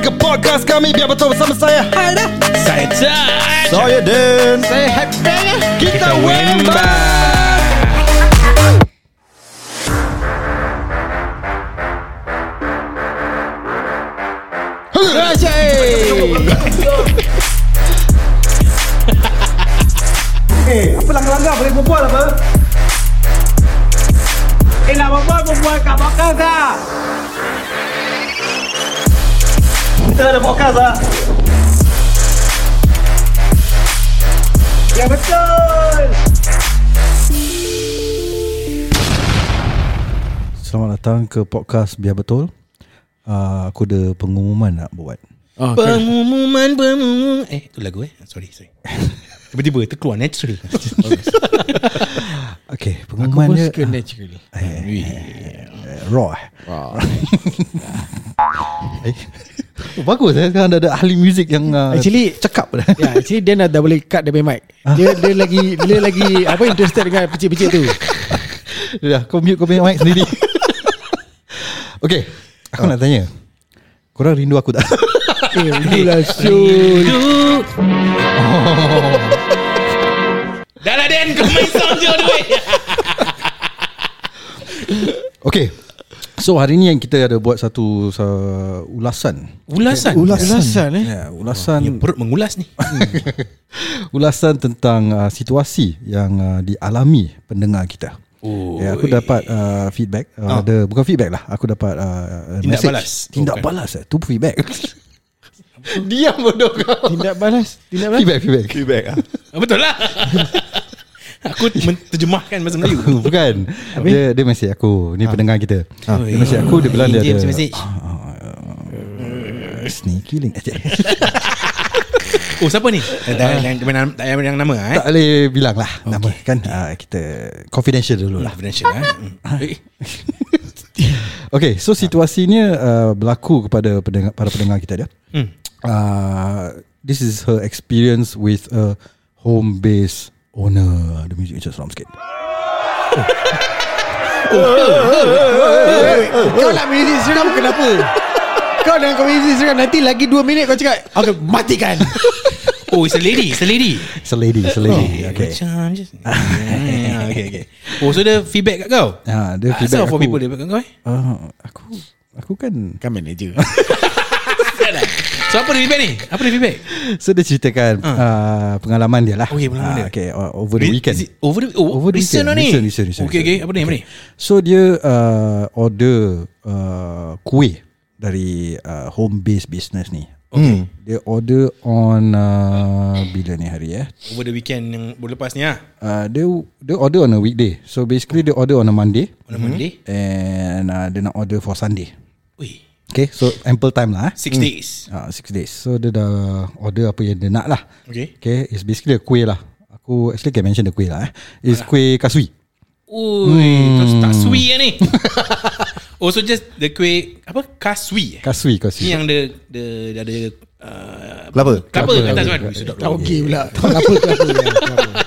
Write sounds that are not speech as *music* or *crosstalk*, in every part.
ke podcast kami Biar betul bersama saya. Haida Saya Taj Saya Dan. Saya happy. Kita Wemba datang ke podcast Biar Betul uh, Aku ada pengumuman nak buat oh, okay. Pengumuman pengumuman Eh tu lagu eh Sorry sorry *laughs* Tiba-tiba terkeluar natural *laughs* Okay Aku Pengumuman pun dia suka naturally uh, Raw eh? wow. *laughs* eh. Oh, bagus eh Sekarang dah ada ahli muzik yang uh, Actually- Cakap dah Ya, actually dia dah, dah boleh cut dia punya mic. Dia dia lagi dia lagi apa interested dengan pecik-pecik tu. Dah kau mute kau punya mic sendiri Okay Aku nak tanya. Korang rindu aku tak? *laughs* Eh, itulah Syul. Dah lah Dan. Kau main sound je duit *laughs* Okay So hari ni yang kita ada buat satu uh, ulasan. Ulasan? Ulasan eh. Ya, ulasan. Ya, Perut mengulas ni. *laughs* Ulasan tentang uh, situasi yang uh, dialami pendengar kita. Oh, Ya, aku dapat uh, feedback. Uh, Ah. Ada bukan feedback lah. Aku dapat uh, Tindak message. balas. Tindak Bukan. balas. eh. Tu feedback. *laughs* Diam bodoh kau. Tindak balas, tindak balas. Feedback, feedback. Feedback. Ah, Betul lah *laughs* Aku terjemahkan bahasa Melayu *laughs* bukan. Dia dia mesej aku. Ni pendengar kita. Dia mesej aku dia bilang dia James ada message. sneaky link. Oh siapa ni Tak payah yang, payah yang nama eh tak boleh bilang lah nama kan. Uh, kita confidential dulu lah. Confidential eh Hmm. Eh, Okay, so situasinya uh, berlaku kepada pendengar, para pendengar kita dia. Hmm. Uh, this is her experience with a home base owner. The music just seram sikit. Kau nak music seram kenapa? Kau dengan kau music seram nanti lagi 2 minit kau cakap okay, matikan. *laughs* Oh it's a lady It's a lady It's a lady, it's a lady. okay. Macam je Ah, Okay okay Oh so dia feedback kat kau Ha, dia Ah, feedback Asal for aku. people dia feedback kat kau eh Uh, aku aku kan Kan manager. *laughs* So apa dia feedback ni Apa dia feedback so dia ceritakan uh, pengalaman dia lah. Okay, pengalaman Ah, dia. Okay, uh, over the weekend. Is it Over the oh, Over the recent weekend. lah ni Recent, recent, recent, Okay okay recent. Apa ni apa ni So dia uh, order uh, kuih dari uh, home base business ni. Okay. Dia order on uh, bila ni hari eh? Over the weekend yang baru lepas ni lah Uh, dia dia order on a weekday. So basically dia order on a Monday On a Monday and uh, dia nak order for Sunday. Ui Okay, so ample time lah. Eh? Six days Uh, six days. So dia dah order apa yang dia nak lah. Okay Okay, it's basically a kuih lah. Aku actually can mention the kuih lah. Eh. It's kuih kasui. Ui Terus tak sweet lah ni *laughs* Oh so just The kuih Apa Kaswi eh Kasui, Ni kasui. yang dia Dia dia ada uh, Kelapa. Kelapa Kelapa, atas kelapa. kan Ui, sedap Tak okey pula. Kenapa kenapa? ya, kenapa? *laughs*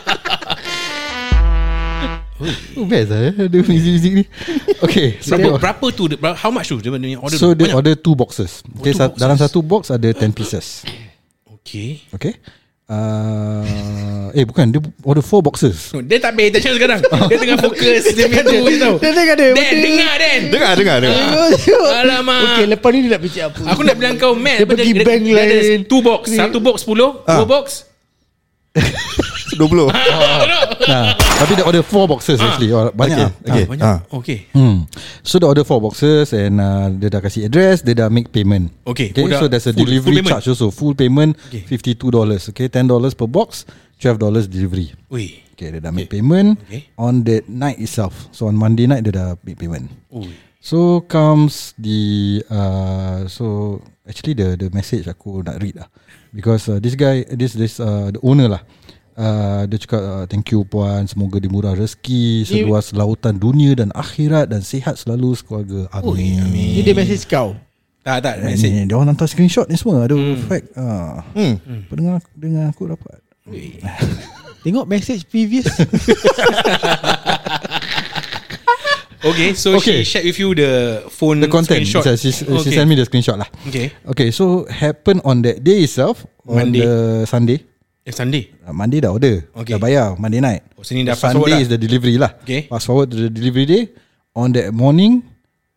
Oh, best lah eh. Ada music-music ni. Okay, so dia, Berapa, berapa tu dia- berapa- How much tu Dia punya order so dia order two boxes. Okay, two sa- boxes. dalam satu box ada 10 pieces. Okay Okay. Uh, eh bukan. Dia order four boxes. No, *laughs* Dia tak pay attention sekarang. Dia tengah *laughs* fokus. Dia punya tu tau. Dia tengah ada. Dan dengar Dan. Dengar, dengar, dengar. Alamak. Okey, lepas ni dia nak picit apa? Aku nak bilang kau Matt Dia pergi bank dia lain. Two box. Satu box 10 Dua box *laughs* 20. *laughs* Nah, tapi dia order four boxes actually. Or- Banyak Okay, okay. Banyak Ah. Okay Hmm. So dia order four boxes and uh, dia dah kasih address, dia dah make payment. Okay, Okay, oh, so there's a full- delivery full payment. charge also. Full payment, Okay. fifty-two dollars. Okay, ten dollars per box, twelve dollars delivery. Ui Okay, dia dah make payment Okay. on that night itself. So on Monday night dia dah make payment. Ui So comes the uh, so actually the the message aku nak read lah because uh, this guy this this uh, the owner lah uh, dia cakap uh, thank you puan semoga dimurah rezeki seluas lautan dunia dan akhirat dan sihat selalu sekeluarga amin. amin. Ni dia message kau. Tak tak Ni, Message dia orang hantar screenshot ni semua ada hmm. fact ah. Hmm. Pendengar dengan aku dapat. *laughs* Tengok message previous. *laughs* Okay, so Okay. she shared with you the phone The content screenshot. She, she, she sent me the screenshot lah Okay. Okay so Happen on that day itself On Monday. the Sunday Eh, Sunday. Uh, Monday dah order Okay. Dah bayar Monday night Oh, sini dah fast Sunday forward is the delivery lah Okay. Fast forward to the delivery day On that morning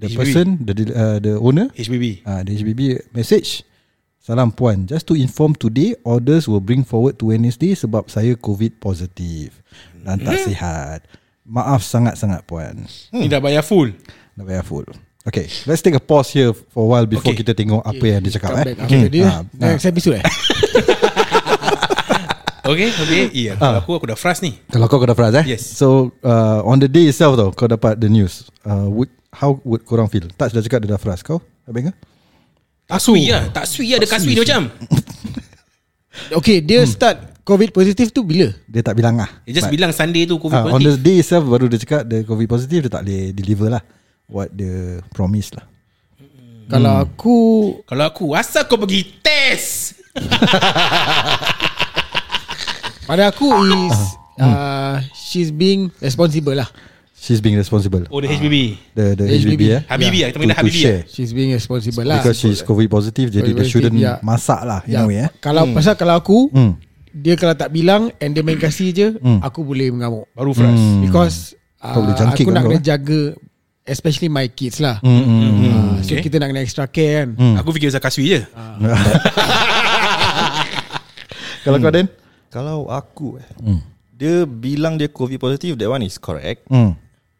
The HBB. person The uh, the owner HBB. uh, The HBB message Salam puan Just to inform today Orders will bring forward to Wednesday Sebab saya COVID positive Dan tak Hmm. sihat Maaf sangat-sangat puan Ni dah bayar full. Dah bayar full Okay Let's take a pause here For a while Before Okay. kita tengok Apa yang dia cakap Come eh. back after dia Ah, ah. Next episode eh *laughs* Okay, okay. Iya, kalau aku aku dah frust ni. Kalau kau kau dah frust eh Yes. So uh, On the day itself tau Kau dapat the news uh, would, How would korang feel Touch dah cakap dia dah frust Kau Abang ke? Tak sweet lah. Tak sweet lah. Ada kasui dia macam. *laughs* Okay dia start COVID positif tu bila Dia tak bilang lah Dia just But, bilang Sunday tu COVID uh, On the positif. day itself Baru dia cakap Dia COVID positif Dia tak boleh deliver lah What the promise lah Kalau aku Kalau aku, asal kau pergi test? *laughs* Pada aku is uh, She's being responsible lah She's being responsible Oh, the HBB. The the HBB, HBB. eh Habibi lah. Kita to, panggil to Habibi lah. share She's being responsible lah Because she's COVID positive Jadi COVID dia shouldn't ya. masak lah In Ya, a way eh Kalau pasal kalau aku Hmm. Dia kalau tak bilang And dia main kasih je Aku boleh mengamuk Baru frust. Because Kau uh, Aku kan nak kena eh? jaga Especially my kids lah Hmm, hmm, hmm. Ah, So Okay. kita nak kena extra care kan Aku fikir pasal kasui je. *laughs* Kalau kau Den Kalau aku eh, Dia bilang dia COVID positive That one is correct hmm.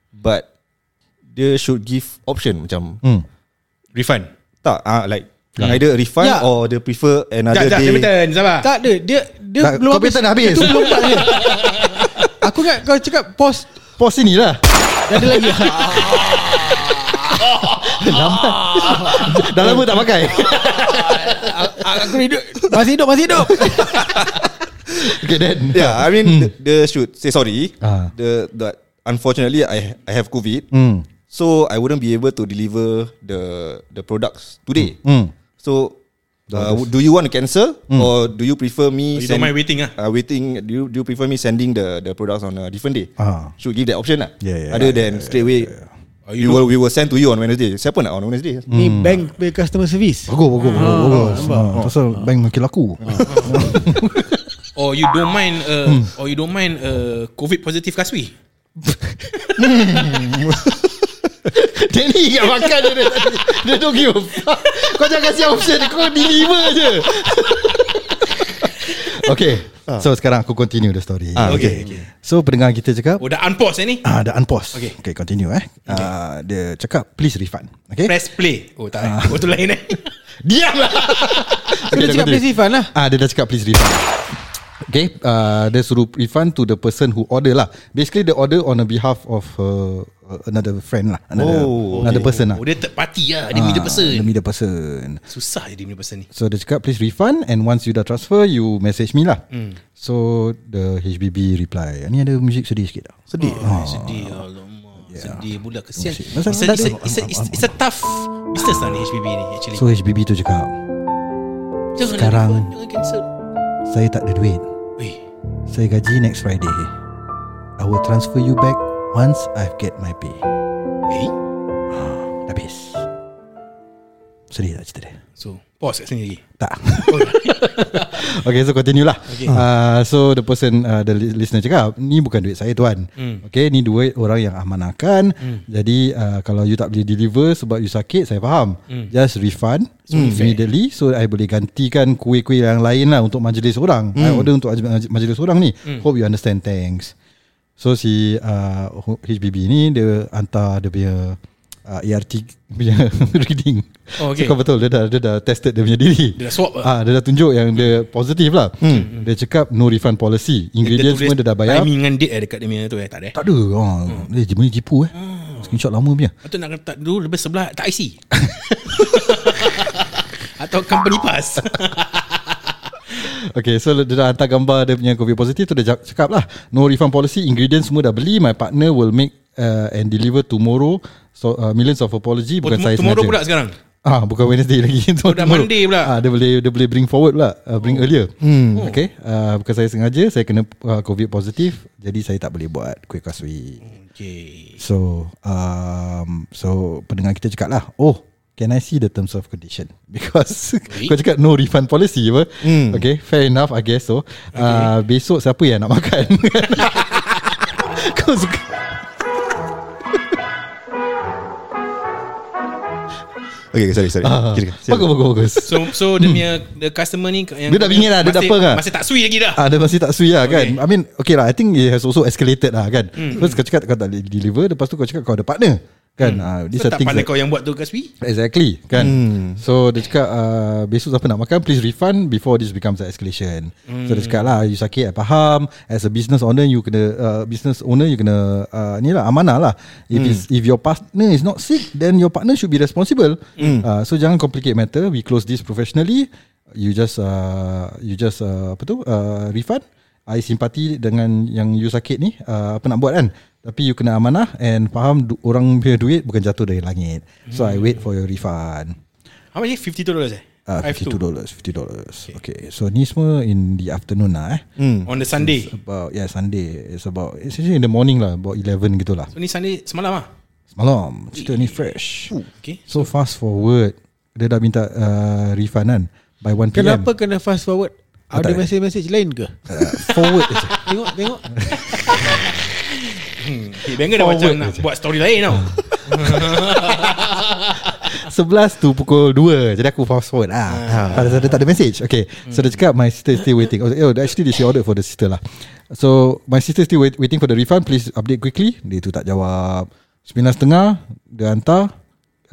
But Dia should give option Macam Hmm. Refund. Tak ah like Either refund Ya. Or dia prefer Another jap, day Hamilton, sabar. Tak ada Dia dia Tak, belum tak dah habis. Itu belum je *laughs* Aku ingat kau cakap Pos sini lah Dah ada lagi *laughs* *laughs* lama, Dah lama tak pakai Aku hidup Masih hidup Masih hidup Okay then Yeah I mean the, the should say sorry Ah. The that Unfortunately I I have COVID hmm. So I wouldn't be able to deliver the the products today. Hmm. So uh, do you want to cancel or do you prefer me Oh, you don't mind waiting ah? Uh, waiting. Do you do you prefer me sending the the products on a different day? Ah. Should give that option lah. Yeah, yeah, Other yeah, than straight away. Oh, We you will we will send to you on Wednesday. Siapa nak on Wednesday? Ni bank pay customer service Bagus bagus bagus, bagus. Ah, Pasal bank makin laku Or you don't mind uh, Or you don't mind uh, COVID positive *laughs* Dia ni ingat makan dia dia tadi Dia don't give a fuck Kau jangan kasih option Kau deliver je Okay So sekarang aku continue the story Ah, okay. So pendengar kita cakap Oh dah unpause eh ni Ah, dah unpause. Okay. okay, continue eh. Okay. Uh, dia cakap please refund. Okay. Press play Oh tak eh Oh tu lain eh *laughs* Diamlah. So dia cakap please refund lah Ah, dia dah cakap please refund. Okay, uh, dia suruh refund to the person who order lah. Basically, the order on the behalf of uh, another friend lah, another Oh, another person lah. Oh dia third party lah Dia middle Ah, person The middle person. Susah je dia middle person ni So dia cakap please refund and once you dah transfer you message me lah. So the HBB reply. Ni ada music sedih sikit tak? Sedih. oh, Sedih Alamak Sedih pula kesian Oh, shit. it's it's, a, it's, a, it's, it's a tough Business lah ni HBB ni actually So HBB tu cakap Jangan sekarang- refund, Jangan cancel saya tak ada duit. Weh Saya gaji next Friday. I will transfer you back once I've get my pay. Eh Habis. Sedih tak cerita dia? So Pause kat sini lagi Tak. *laughs* okay, so continue lah. Okay. Uh, so the person, uh, the li- listener cakap, ni bukan duit saya tuan. Hmm. Okay, ni duit orang yang amanahkan. Jadi uh, kalau you tak boleh deliver sebab you sakit, saya faham. Hmm. Just refund immediately so I boleh gantikan kuih-kuih yang lain lah untuk majlis orang. I order untuk aj- majlis orang ni. Hmm. Hope you understand. Thanks. So si uh, HBB ni dia hantar dia punya uh, ERT *laughs* punya *laughs* reading. Oh, okay. So kau betul dia dah dia dah tested dia punya diri. Dia dah swab lah. Ah, dia dah tunjuk yang dia positif lah. Hmm. Dia cakap no refund policy. Ingredients semua dia dah bayar. Timing dengan date eh Dekat dia punya tu eh Tak ada eh Tak ada. Oh, hmm. Dia benda tipu eh. Screenshot lama punya. Atau nak letak dulu Lebih sebelah Tak IC *laughs* Atau company pass Okay, so dia dah hantar gambar dia punya COVID positif tu dia cakap lah no refund policy, ingredients semua dah beli, my partner will make uh, and deliver tomorrow. So uh, millions of apology oh, bukan tom- saya Tomorrow sengaja. pula sekarang Ah, bukan Wednesday lagi. *laughs* Oh, dah Monday pula. Ah, dia boleh dia boleh bring forward pula, uh, bring earlier. Hmm. Okay. Uh, bukan saya sengaja, saya kena uh, COVID positif, jadi saya tak boleh buat kuih kaswi. Okay. So, um, so pendengar kita cakap lah, oh, can I see the terms of condition? *laughs* Because Wait. kau cakap no refund policy apa? Hmm. Okay, fair enough, I guess so. Uh, besok siapa yang nak makan? *laughs* kau suka Okay sorry sorry. Kira, Bagus bagus bagus. So so dia punya the customer ni yang Dia dah bingit lah, dia dah masih- apa kan? Masih tak sui lagi dah. Ah, dia masih tak sui lah kan? Okay. I mean okay lah I think it has also escalated lah kan? First kau cakap kau tak deliver Lepas tu kau cakap kau ada partner Kan? Ah, These So tak pandai kau yang buat tu kaswi? Exactly kan? So dia cakap uh, Besok siapa nak makan Please refund Before this becomes an escalation. So dia cakap lah You sakit I faham. As a business owner You kena uh, Business owner You kena uh, Ni lah amanah lah. If, it's, if your partner is not sick Then your partner should be responsible. Uh, So jangan complicate matter. We close this professionally. You just uh, You just uh, Apa tu? Uh, Refund. I simpati dengan yang you sakit ni. Uh, Apa nak buat kan Tapi you kena amanah And faham du- orang punya duit Bukan jatuh dari langit So I wait for your refund How much? $52 eh? uh, $52 $50 Okay So ni semua in the afternoon lah eh Hmm. On the Sunday. About Yeah Sunday It's about It's actually in the morning lah About 11 gitu lah So ni Sunday semalam ah. Semalam Cerita ni fresh Okay. So fast forward Dia dah minta uh, refund kan By 1pm Kenapa kena fast forward? Ah, Ada tak. message-message lain ke? uh, Forward je *laughs* Tengok tengok. *laughs* Hey, Banger dah macam nak buat story lain tau. *laughs* 11 tu pukul 2 Jadi aku fast forward lah. Tak, ada, tak ada message. Okay So dia cakap My sister is still waiting. Oh, oh, Actually she ordered for the sister lah. So my sister still wait, waiting for the refund. Please update quickly. Dia tu tak jawab. 9.30 Dia hantar.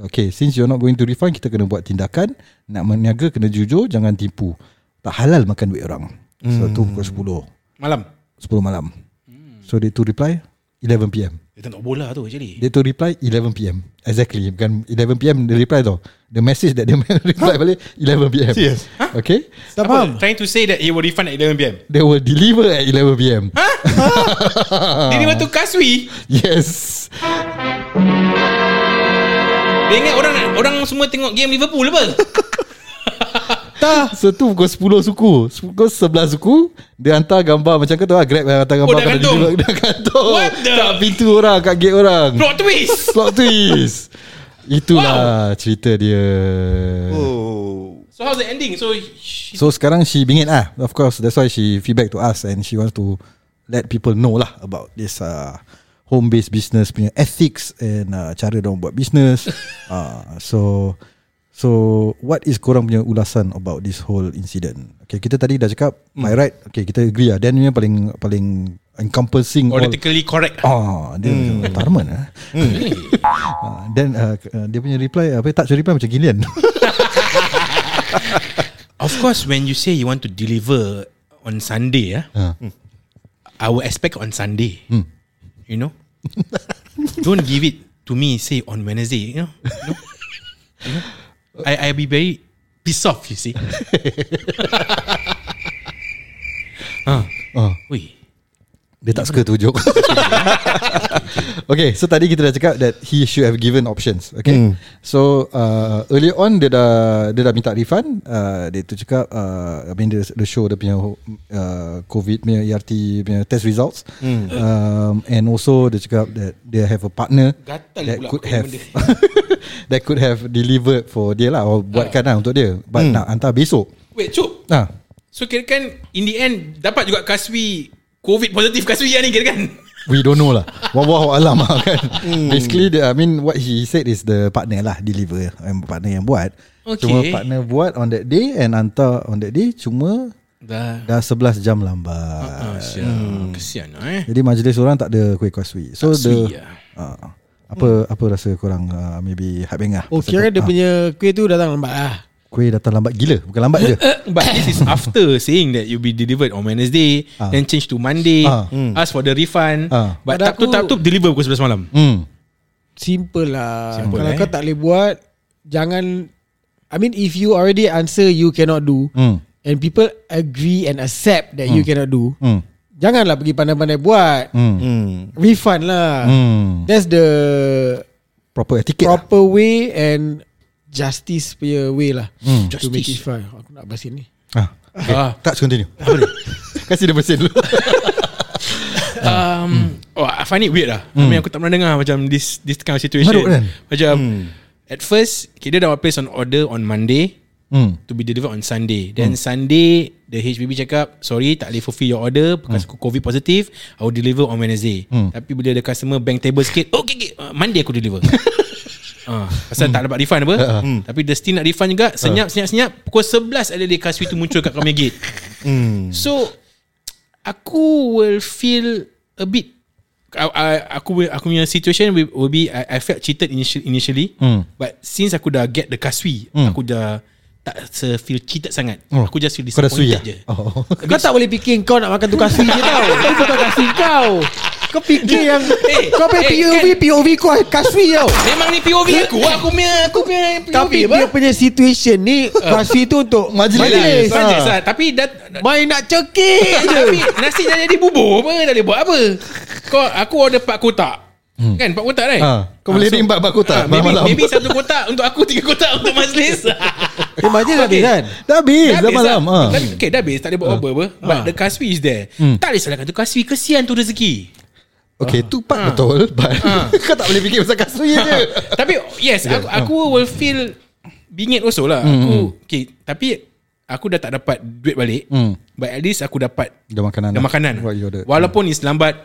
Okay Since you're not going to refund Kita kena buat tindakan. Nak meniaga Kena jujur. Jangan tipu. Tak halal makan duit orang. So tu pukul 10 Malam. 10 malam. So dia tu reply 11pm Dia tengok bola tu actually. dia tu reply 11pm Exactly Bukan 11pm dia reply tau The message that dia *laughs* reply balik 11pm Serious? Okay Tak Apa? faham. Trying to say that he will refund at 11pm. They will deliver at 11pm Dia ni waktu kaswi. Yes Dia ingat orang orang semua tengok game Liverpool apa? *laughs* Tak. So tu pukul 10 suku. Pukul 11 suku Dia hantar gambar Macam kau tahu lah Grab yang hantar gambar dah kena gantung? deliver- *laughs* Dah gantung. What the- Kat pintu orang Kat gate orang. Plot twist. *laughs* Plot twist. Itulah cerita dia. Oh. So how's the ending? So she, So sekarang she bingit lah. Of course That's why she feedback to us And she wants to Let people know lah About this uh, Home based business Punya ethics And uh, cara diorang buat business. *laughs* Uh, So So What is korang punya ulasan About this whole incident Okay kita tadi dah cakap My right Okay kita agree lah Dan punya paling Paling Encompassing all politically correct. Ah, dia hmm. Tarman eh. *laughs* Ah, Then uh, dia punya reply apa touch reply macam gilian. *laughs* Of course, when you say you want to deliver on Sunday, ah, Ah. I will expect on Sunday. Hmm. You know, *laughs* don't give it to me. Say on Wednesday. You know, you know? You know? I I be very pissed off. You see. *laughs* Ah. wait. Dia tak suka tu joke. *laughs* Okay so tadi kita dah cakap That he should have given options. Okay. So uh, Earlier on Dia dah Dia dah minta refund. Uh, Dia tu cakap uh, I mean the, the show Dia punya uh, Covid punya ERT punya test results. Um, And also Dia cakap that They have a partner Gatal That could have. *laughs* That could have delivered For dia lah Or buatkan lah untuk dia. But nak hantar besok. Wait, cup. Ah, So kira kan in the end dapat juga kaswi COVID positif kaswi lah ni kira kan. We don't know lah *laughs* Wallahu alam lah kan Basically the, I mean What he said is The partner lah Deliver um, Partner yang buat Okay. Cuma partner buat On that day And hantar on that day Cuma Dah. Dah 11 jam lambat Ah, sial. Kesian lah eh. Jadi majlis orang tak ada kuih kaswi So Tak the sweet lah. uh, Apa apa rasa korang uh, Maybe hype bang lah Oh kira dia Ah, punya kuih tu datang lambat lah. Kuih datang lambat gila Bukan lambat je *laughs* But this is *coughs* after saying that you'll be delivered on Wednesday, Ah. then change to Monday, Ah. ask for the refund. Ah. But Pada tak tu tak tu deliver pukul 11 malam. hmm. Simple lah. Simple, Kalau eh. kau tak boleh buat, jangan. I mean, if you already answer you cannot do, Hmm. and people agree and accept that you cannot do, Hmm. janganlah pergi pandai-pandai buat. Hmm. Hmm Refund lah. Hmm. That's the Proper etiquette lah. proper way and justice punya way lah Hmm. To make it Justice. fair Aku nak bahas ni ah. Okay. Ah. Tak continue *laughs* Kasih dia bersin dulu *laughs* um, oh, I find it weird lah. I mean aku tak pernah dengar macam this this kind of situation. Marut kan? Macam at first kita dah place on order on Monday hmm. to be delivered on Sunday. Then Sunday the HBB cakap sorry tak boleh fulfill your order because aku COVID positive. I will deliver on Wednesday. Tapi bila the customer bank table sikit, oh, okay, okay, uh, Monday aku deliver. *laughs* Ah, pasal tak dapat refund apa? Hmm. Tapi dia still nak refund juga. Senyap senyap senyap. Pukul 11 ada dia kasih tu muncul kat kami gate. So Aku will feel A bit I, I, Aku aku punya situation will, will be I, I felt cheated initially, initially. Hmm. But since aku dah get the kaswi Aku dah Tak se feel cheated sangat. Oh. Aku just feel Kau sui disappointed lah je. Oh. Kau tak boleh fikir Kau nak makan tu kasih je tau. Itu bukan kasih kau Kau fikir yang Eh, Kau punya eh, POV kan- POV kau kasih tau. Memang ni POV aku. Aku punya Aku punya POV Tapi apa? dia punya situation ni *laughs* Kasih tu untuk Majlis. Majlis. Ah. Majlis lah Tapi dah Main nak cekik je. Tapi nasi dah jadi bubur apa Tak boleh buat apa? Kau Aku order 4 kotak. Hmm. Kan 4 kotak right Ah, kau boleh ring empat- empat kotak ah, maybe, maybe satu kotak Untuk aku tiga kotak Untuk majlis. *laughs* Eh majlis habis kan? Dah habis Dah habis malam lah. ah. Tapi, Okay dah habis. Tak boleh buat apa apa But Ah. the kaswi is there. Hmm. Tak boleh salahkan tu. Kaswi Kesian tu rezeki Okay tu part betul But *laughs* Kau tak boleh fikir pasal kasui je *laughs* Tapi yes aku, aku will feel Bingit also lah Hmm, Aku okay, Tapi Aku dah tak dapat duit balik Hmm. But at least aku dapat The makanan The lah. makanan Walaupun it's lambat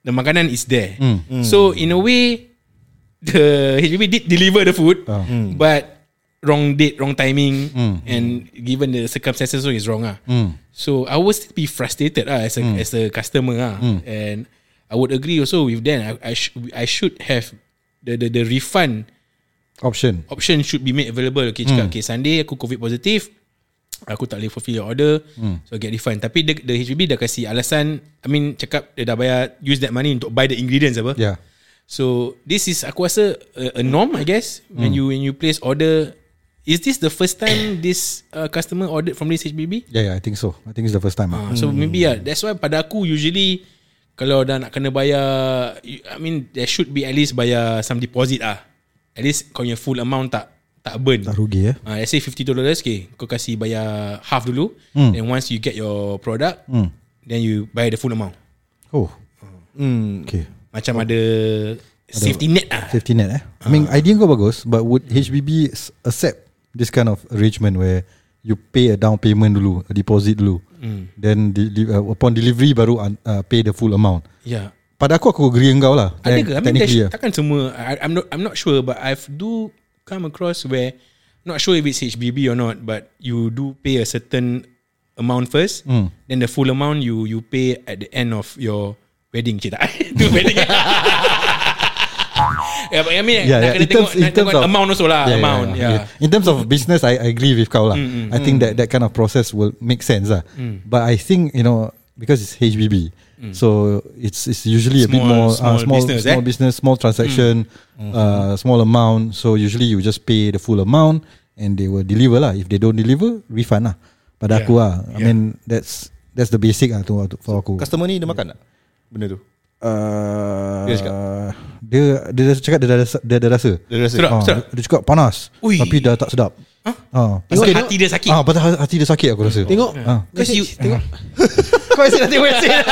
The makanan is there Hmm. So in a way The HBB did deliver the food Ah. But Wrong date Wrong timing Hmm. And given the circumstances So it's wrong ah. Hmm. So I would still be frustrated ah, As a as a customer ah. And I would agree also with them I, I, sh- I should have the, the the refund Option option should be made available. Okay, cakap, okay, Sunday aku COVID positif. Aku tak boleh fulfill your order. So I get refund. Tapi the, the HBB dah kasih alasan, I mean cakap dia dah bayar use that money untuk buy the ingredients apa. Yeah So this is aku rasa a, a norm I guess when you when you place order. Is this the first time *coughs* this uh, customer ordered from this HBB? Yeah yeah I think so I think it's the first time ah. Uh, so maybe yeah, that's why pada aku usually kalau dah nak kena bayar, I mean there should be at least bayar some deposit ah. At least kau punya full amount tak tak burn. Tak rugi eh Uh, let's say $50 okay, kau kasih bayar half dulu. Hmm. then once you get your product then you buy the full amount. Oh. Hmm. Okay. Macam ada safety net ah Safety net eh? I mean idea kau bagus But would HBB accept This kind of arrangement Where You pay a down payment dulu A deposit dulu Then de- de- uh, Upon delivery Baru uh, pay the full amount. Yeah Pada aku aku agree dengan kau lah ada Te- ke? I mean lah takkan semua I, I'm not I'm not sure but I've do come across where not sure if it's HBB or not but you do pay a certain amount first Hmm. then the full amount you you pay at the end of your wedding tak *laughs* tu wedding *laughs* Yeah, but I mean, Yeah, nak yeah. kena In terms, tengok, in nak terms tengok of amount also lah, Yeah, yeah, amount. yeah, Yeah, yeah. In terms of business, I, I agree with kau lah. Mm, I think that that kind of process will make sense lah. But I think you know because it's HBB, so it's it's usually a bit Mm. Small- more uh, small small business, small eh? business, small transaction, Mm. uh, small amount. So usually you just pay the full amount and they will deliver lah. If they don't deliver, refund lah. Pada Yeah. aku lah. I Yeah. mean that's that's the basic lah tu for aku. Customer ni dia makan tak? Benda tu. Uh, Dia cakap? dia dia dah cakap dia dah rasa, dia dah rasa. Dia rasa. Sedap. Ah, dia, dia cakap panas Ui. Tapi dah tak sedap? Ah. Pasal Tengok, hati dia sakit. Ah, pasal hati dia sakit aku rasa Tengok Ah. Because you, Tengok *laughs* kau asyik nak tengok asyik. *laughs*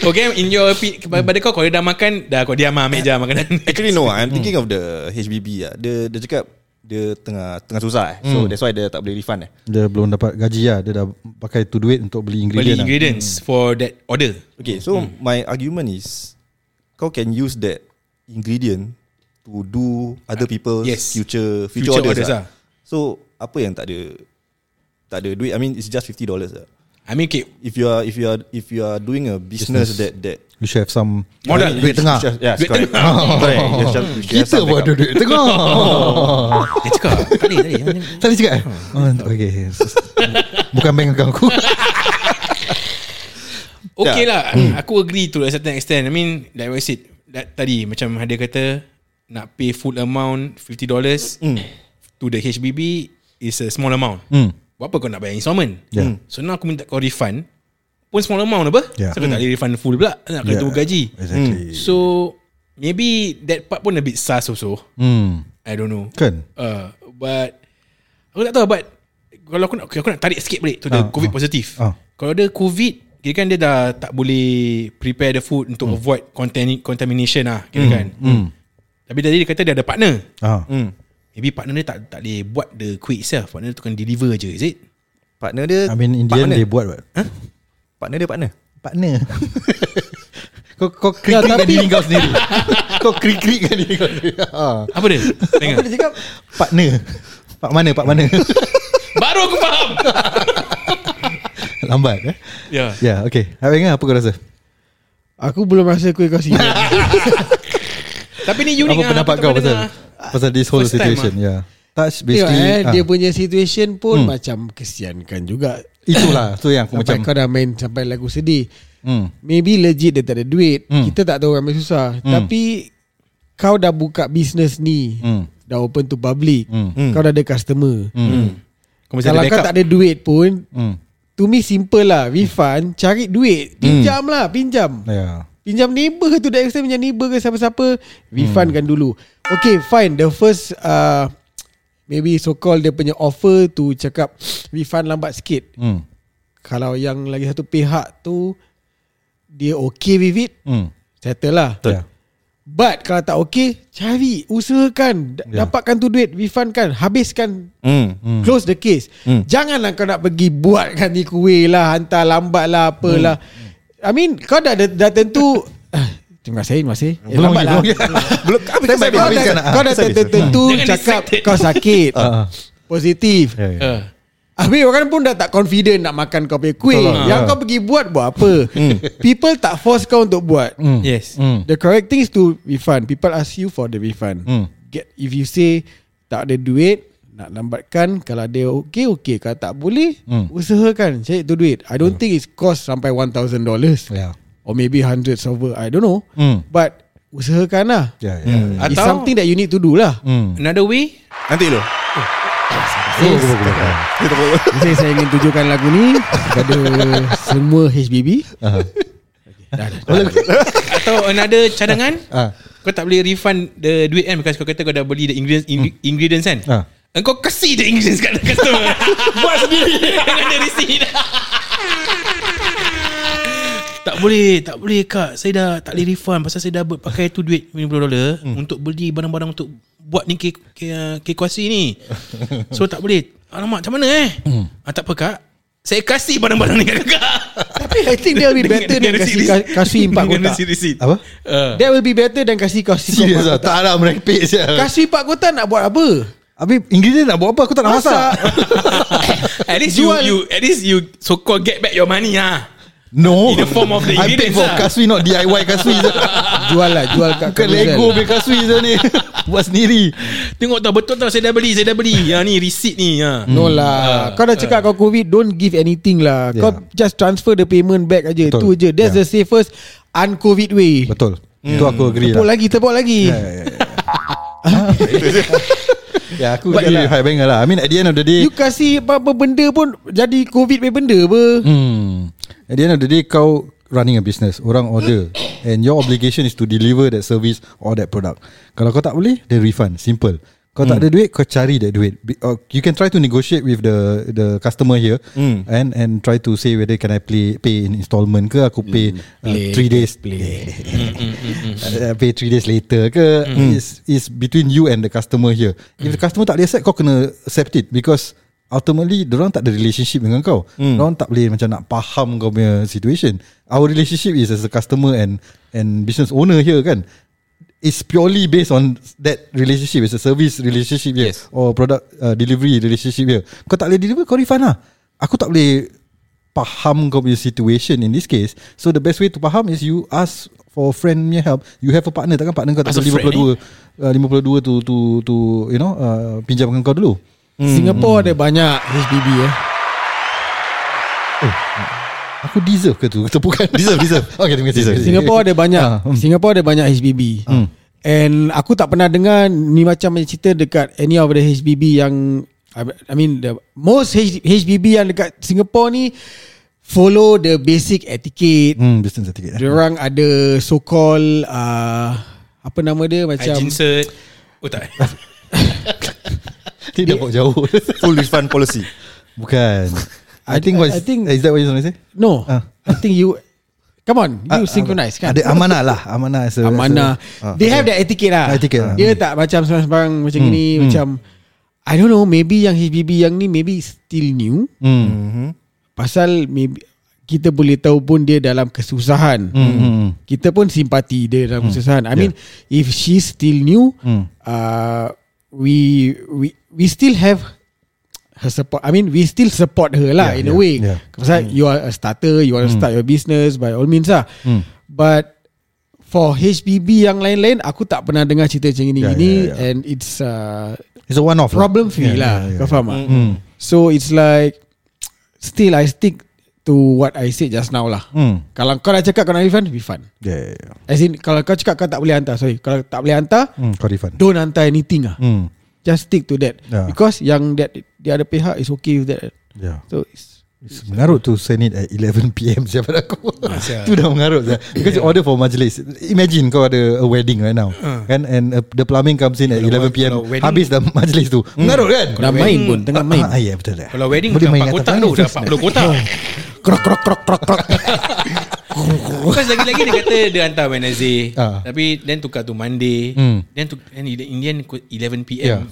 Okay, in your opi- pada kau kalau dia dah makan, dah kau diam lah ambil je makanan. Actually no, I'm thinking of the HBB lah. Dia dia cakap dia tengah tengah susah eh. So that's why dia tak boleh refund eh. Dia belum dapat gaji lah Dia dah pakai tu duit Untuk beli beli ingredient lah. ingredients for that order. Okay, so my argument is kau can use that ingredient to do other people's yes. future future, Future orders, orders lah. lah. So apa yang tak ada tak ada duit? I mean it's just $50 lah. I mean, okay, If you are if you are if you are doing a business, Business. that that You should have some Modal. Duit tengah Yes, Duit correct. *laughs* correct. You should, you should have Kita buat backup. duit tengah *laughs* dia cakap tadi tadi. Tadi cakap eh oh, Okay Bukan bank account aku *laughs* Okay Ya. lah Aku agree to a certain extent I mean Like what I said that, Tadi macam ada kata Nak pay full amount $50 To the HBB Is a small amount Hmm. Buat apa kau nak bayar installment Yeah. So now aku minta kau refund Pun small amount apa Yeah. So kau tak boleh refund full pula Nak kena Yeah. tunggu gaji Exactly So Maybe That part pun a bit sus also Hmm. I don't know. Kan Uh, but aku tak tahu but kalau aku nak aku nak tarik sikit balik to the Ah, covid ah. positif. Ah. Kalau ada covid kira kan dia dah tak boleh prepare the food untuk avoid contamin- contamination lah kira kan. hmm. Tapi tadi dia kata dia ada partner. ah. Hmm. Maybe partner dia tak tak boleh buat the kuih itself. Partner dia tukang deliver je, is it? Partner dia I mean in the end they buat what Partner dia partner Partner *laughs* Kau *laughs* kau krik-krik kan diri kau sendiri Kau krik-krik kan diri kau sendiri ah. Apa dia? Dengar. Apa dia cakap Partner Pak mana Pak mana *laughs* Baru aku faham. Lambat eh Ya. Yeah. Ya yeah, okay Habis apa kau rasa Aku belum rasa kuih kau sini Tapi ni unik Apa lah. pendapat kau pasal pernah Pasal this whole First time situation Ya yeah. Touch Tengok basically eh ah. Dia punya situation pun Hmm. Macam kesiankan juga Itulah Tu yang aku Sampai macam kau dah main Sampai lagu sedih hmm. Maybe legit dia tak ada duit Hmm. Kita tak tahu ramai susah Tapi Kau dah buka bisnes ni Hmm. Dah open to public Hmm. Kau dah ada customer Hmm. Kau mesti Kalau ada kau tak ada duit pun Hmm. To me simple lah Refund Cari duit Pinjam lah Pinjam Ya yeah. Pinjam neighbor tu Dah extend pinjam neighbor ke siapa-siapa Refundkan Hmm. dulu Okay fine The first uh, Maybe so called Dia punya offer Tu cakap Refund lambat sikit hmm. Kalau yang lagi satu pihak tu Dia okay with it Hmm. Settle lah Ya. But kalau tak okay Cari Usahakan Ya. Dapatkan tu duit Refundkan Habiskan Hmm Hmm. Close the case Hmm. Janganlah kau nak pergi Buatkan ni kuih lah Hantar lambat lah Apalah I mean Kau dah dah, dah tentu Ah, Terima kasih Terima kasih eh, Belum lambat lagi, lah belum habis kau dah, kau dah habis, habis. tentu Jangan Cakap kau sakit Ah, ah. Positif Ya, ya. Uh, Habis orang pun dah tak confident Nak makan kau punya kuih Betul. Yang Ya. kau pergi buat Buat apa People tak force kau untuk buat Hmm. yes. Hmm. The correct thing is to refund People ask you for the refund Hmm. Get If you say Tak ada duit Nak lambatkan Kalau dia okay Okay Kalau tak boleh Hmm. Usahakan Cari tu duit I don't think it's cost Sampai $1,000 Ya. Or maybe hundreds over I don't know Hmm. But Usahakan lah Ya, ya. It's Atau- something that you need to do lah Hmm. Another way Nanti dulu Yes. Saya, saya ingin tunjukkan lagu ni Kepada semua HBB. Dah, dah, dah. Atau another cadangan Ah. Kau tak boleh refund the duit kan Because kau kata kau dah beli the ingredients, ing- ingredients kan Ah. Engkau kasih the ingredients kat customer *laughs* Buat sendiri. Dengan the receipt. Tak boleh Tak boleh kak. Saya dah tak boleh refund Pasal saya dah ber- pakai tu duit $50 dolar Untuk beli barang-barang Untuk buat ni kek, kek, kek kuasi ni. So tak boleh. Alamak macam mana eh? Ah, Tak apa kak. Saya kasih barang-barang ni kat kakak Tapi I think that will be better Than kasih, kasih empat kotak. Apa? Uh, That will be better Than kasih kasih Serius empat lah. Kotak. Tak lah merepek Kasih empat kotak nak buat apa Habis ingredient nak buat apa? Aku tak nak masak. *laughs* at least you, you At least you So called get back your money ah. No. In the form of the I paid for lah. kasui Not DIY kasui je *laughs* Jual lah Jual kat Bukan. Lego punya kasui je ni. *laughs* Buat sendiri. Tengok tau betul tau Saya dah beli Saya dah beli. Ya ni receipt ni ha. No lah. Kau dah cakap kau covid Don't give anything lah. Yeah. Kau just transfer the payment back aja Betul. Tu je That's Yeah. the safest Un-covid way. Betul. Itu aku agree Tepuk lah. lagi Tepuk lagi Ya aku But agree lah. High Banger lah I mean at the end of the day You kasih apa-apa benda pun Jadi covid punya benda apa Hmm. At the end of the day kau running a business, orang order and your obligation is to deliver that service or that product. Kalau kau tak boleh, then refund, simple. Kau tak ada duit, kau cari that duit. Uh, you can try to negotiate with the the customer here Hmm. and and try to say whether can I play pay in installment ke aku pay uh, Play, three days play. *laughs* uh, pay three days later ke is is between you and the customer here. If the customer tak boleh accept, kau kena accept it because ultimately orang tak ada relationship dengan kau. Mm. Orang tak boleh macam nak faham kau punya situation. Our relationship is as a customer and and business owner here kan. It's purely based on that relationship. It's a service relationship here Yes. or product uh, delivery relationship here. Kau tak boleh deliver, kau refund lah. Aku tak boleh faham kau punya situation in this case. So the best way to faham is you ask for friend punya help. You have a partner takkan partner kau tak a friend, 52 uh, 52 to to to you know uh, pinjamkan kau dulu. Singapore ada banyak HDB eh Aku deserve ke tu tepukan? Deserve, deserve. *laughs* Okay, terima kasih. Singapore ada banyak Ah, hmm. Singapore ada banyak HBB Hmm. And aku tak pernah dengar Ni macam macam cerita dekat Any of the HBB yang I mean the Most HBB yang dekat Singapore ni Follow the basic etiquette Hmm, distance ticket. Eh? Diorang ada so called uh, Apa nama dia Macam Hygiene cert Oh tak Ni dah bawa jauh Full refund policy. Bukan I, I- think I- what I think- Is that what you want to say? No Ah. I think you Come on You Ah, synchronize kan Ada amanah lah Amanah as a, Amanah as a- They have that etiquette lah Ah, etiquette lah. Dia tak macam Sembarang-sembarang Macam Hmm, gini hmm. Macam I don't know Maybe yang HBB yang ni Maybe still new hmm. Mm-hmm. Pasal maybe Kita boleh tahu pun Dia dalam kesusahan Hmm, hmm. Kita pun simpati Dia dalam kesusahan I mean If she's still new Hmm. uh, We We We still have Her support I mean we still support her lah Yeah, In a yeah, way yeah. Pasal you are a starter You want to start your business By all means lah Hmm. But For HBB yang lain-lain Aku tak pernah dengar cerita macam ini Yeah, Gini yeah, yeah. And it's uh, It's a one-off lah. Problem free Yeah, lah yeah, Kau yeah. faham tak Hmm. So it's like Still I stick To what I said just now lah Hmm. Kalau kau dah cakap Kau nak refund Refund Yeah, yeah, yeah. As in Kalau kau cakap kau tak boleh hantar Sorry Kalau tak boleh hantar Hmm, kau refund. Don't hantar anything lah Hmm. Just stick to that Yeah. Because yang that The other pihak is okay with that Yeah. So it's It's mengarut to send it at 11 PM *laughs* siapa aku. Asal. tu dah mengarut dah. *laughs* Because you order for majlis. Imagine kau ada a wedding right now. Kan and uh, the plumbing comes in at Kalau- 11 PM. wedding- Habis dah majlis tu. Mengarut kan? Dah main pun Tengah main Ah, ya betul dah. Kalau wedding Boleh bukan main 4 atas kotak tu Dah first. 40 kotak Krok krok krok krok krok *laughs* Because lagi-lagi dia kata Dia hantar Wednesday Ah. Tapi then tukar tu Monday Hmm. Then tu then in the end 11 PM Yeah.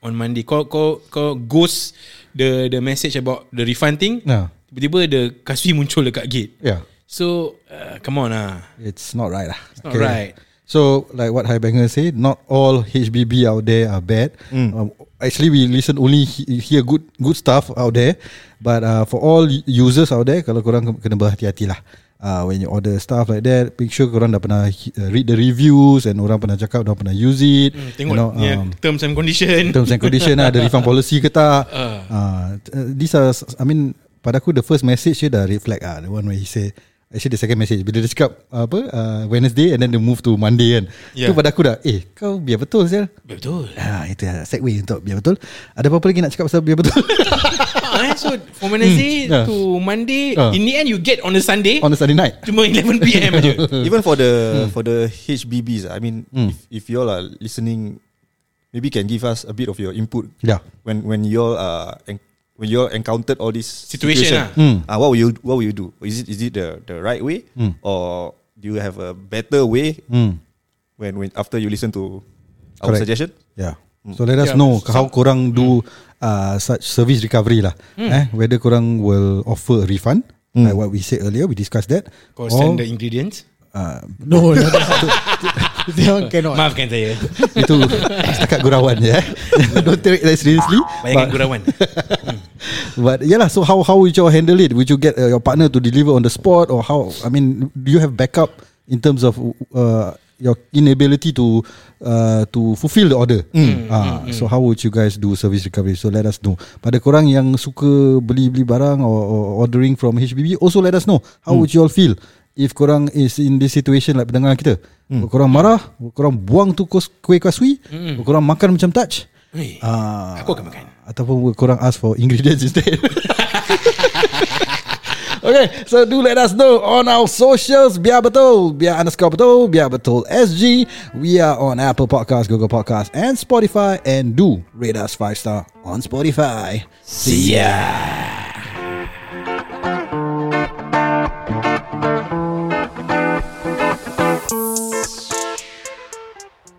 On Monday Kau kau kau ghost The the message about The refund thing Nah. Tiba-tiba the Kaswi muncul dekat gate Yeah. So uh, Come on lah It's not right lah. It's not right. So like what Highbanger say, not all HBB out there are bad. Hmm. Um, actually, we listen only he- hear good good stuff out there. But uh, for all users out there, kalau korang kena berhati-hati lah. Uh, when you order stuff like that, make sure korang dah pernah uh, read the reviews and orang pernah cakap, orang pernah use it. Hmm, Tengok yeah, um, Terms and condition terms and condition lah, ada *laughs* refund policy ke tak. Ah. Uh, these are, I mean, pada aku the first message dia dah reflect ah, the one where he say, actually the second message bila dia cakap apa uh, Wednesday and then they move to Monday kan. Yeah. Tu pada aku dah, eh kau biar betul Sial. Betul Ha, itu ya, segue untuk biar betul. Ada apa-apa lagi nak cakap pasal biar betul? *laughs* ah, eh, So from Wednesday Hmm. Yeah. To Monday Ah. In the end you get on a Sunday On a Sunday night. Cuma 11 PM je *laughs* Even for the for the HBBs, I mean, if, if you all are listening, maybe can give us a bit of your input Yeah. when when you all uh en- when you encountered all this Situation situation. lah. Hmm. Uh, what will you what will you do? Is it is it the the right way Hmm. or do you have a better way Hmm. when when after you listen to our Correct. suggestion? Yeah. So let us Yeah, know some- how korang do uh, such service recovery lah. Eh, whether korang will offer a refund, like what we said earlier, we discussed that. Kau send the ingredients uh, No no, no. *laughs* *laughs* That one cannot Maafkan saya itu setakat gurauan je. Eh. *laughs* Don't take it that seriously. Bayangkan But- gurauan *laughs* But yeah lah. So how how would you handle it? Would you get uh, your partner to deliver on the spot, or how? I mean, do you have backup in terms of uh, your inability to uh, to fulfill the order? Ah, so how would you guys do service recovery? So let us know. Pada korang yang suka beli beli barang or, or ordering from HBB, also let us know. How would you all feel? If korang is in this situation like pendengar kita Korang marah Korang buang tu kuih kaswi Korang makan macam touch Eh, Ah, Aku akan makan. Ataupun korang ask for ingredients instead. *laughs* Okay So do let us know On our socials. Biar betul Biar underscore betul Biar betul SG We are on Apple Podcast Google Podcast And Spotify. And do rate us 5 star On Spotify. See ya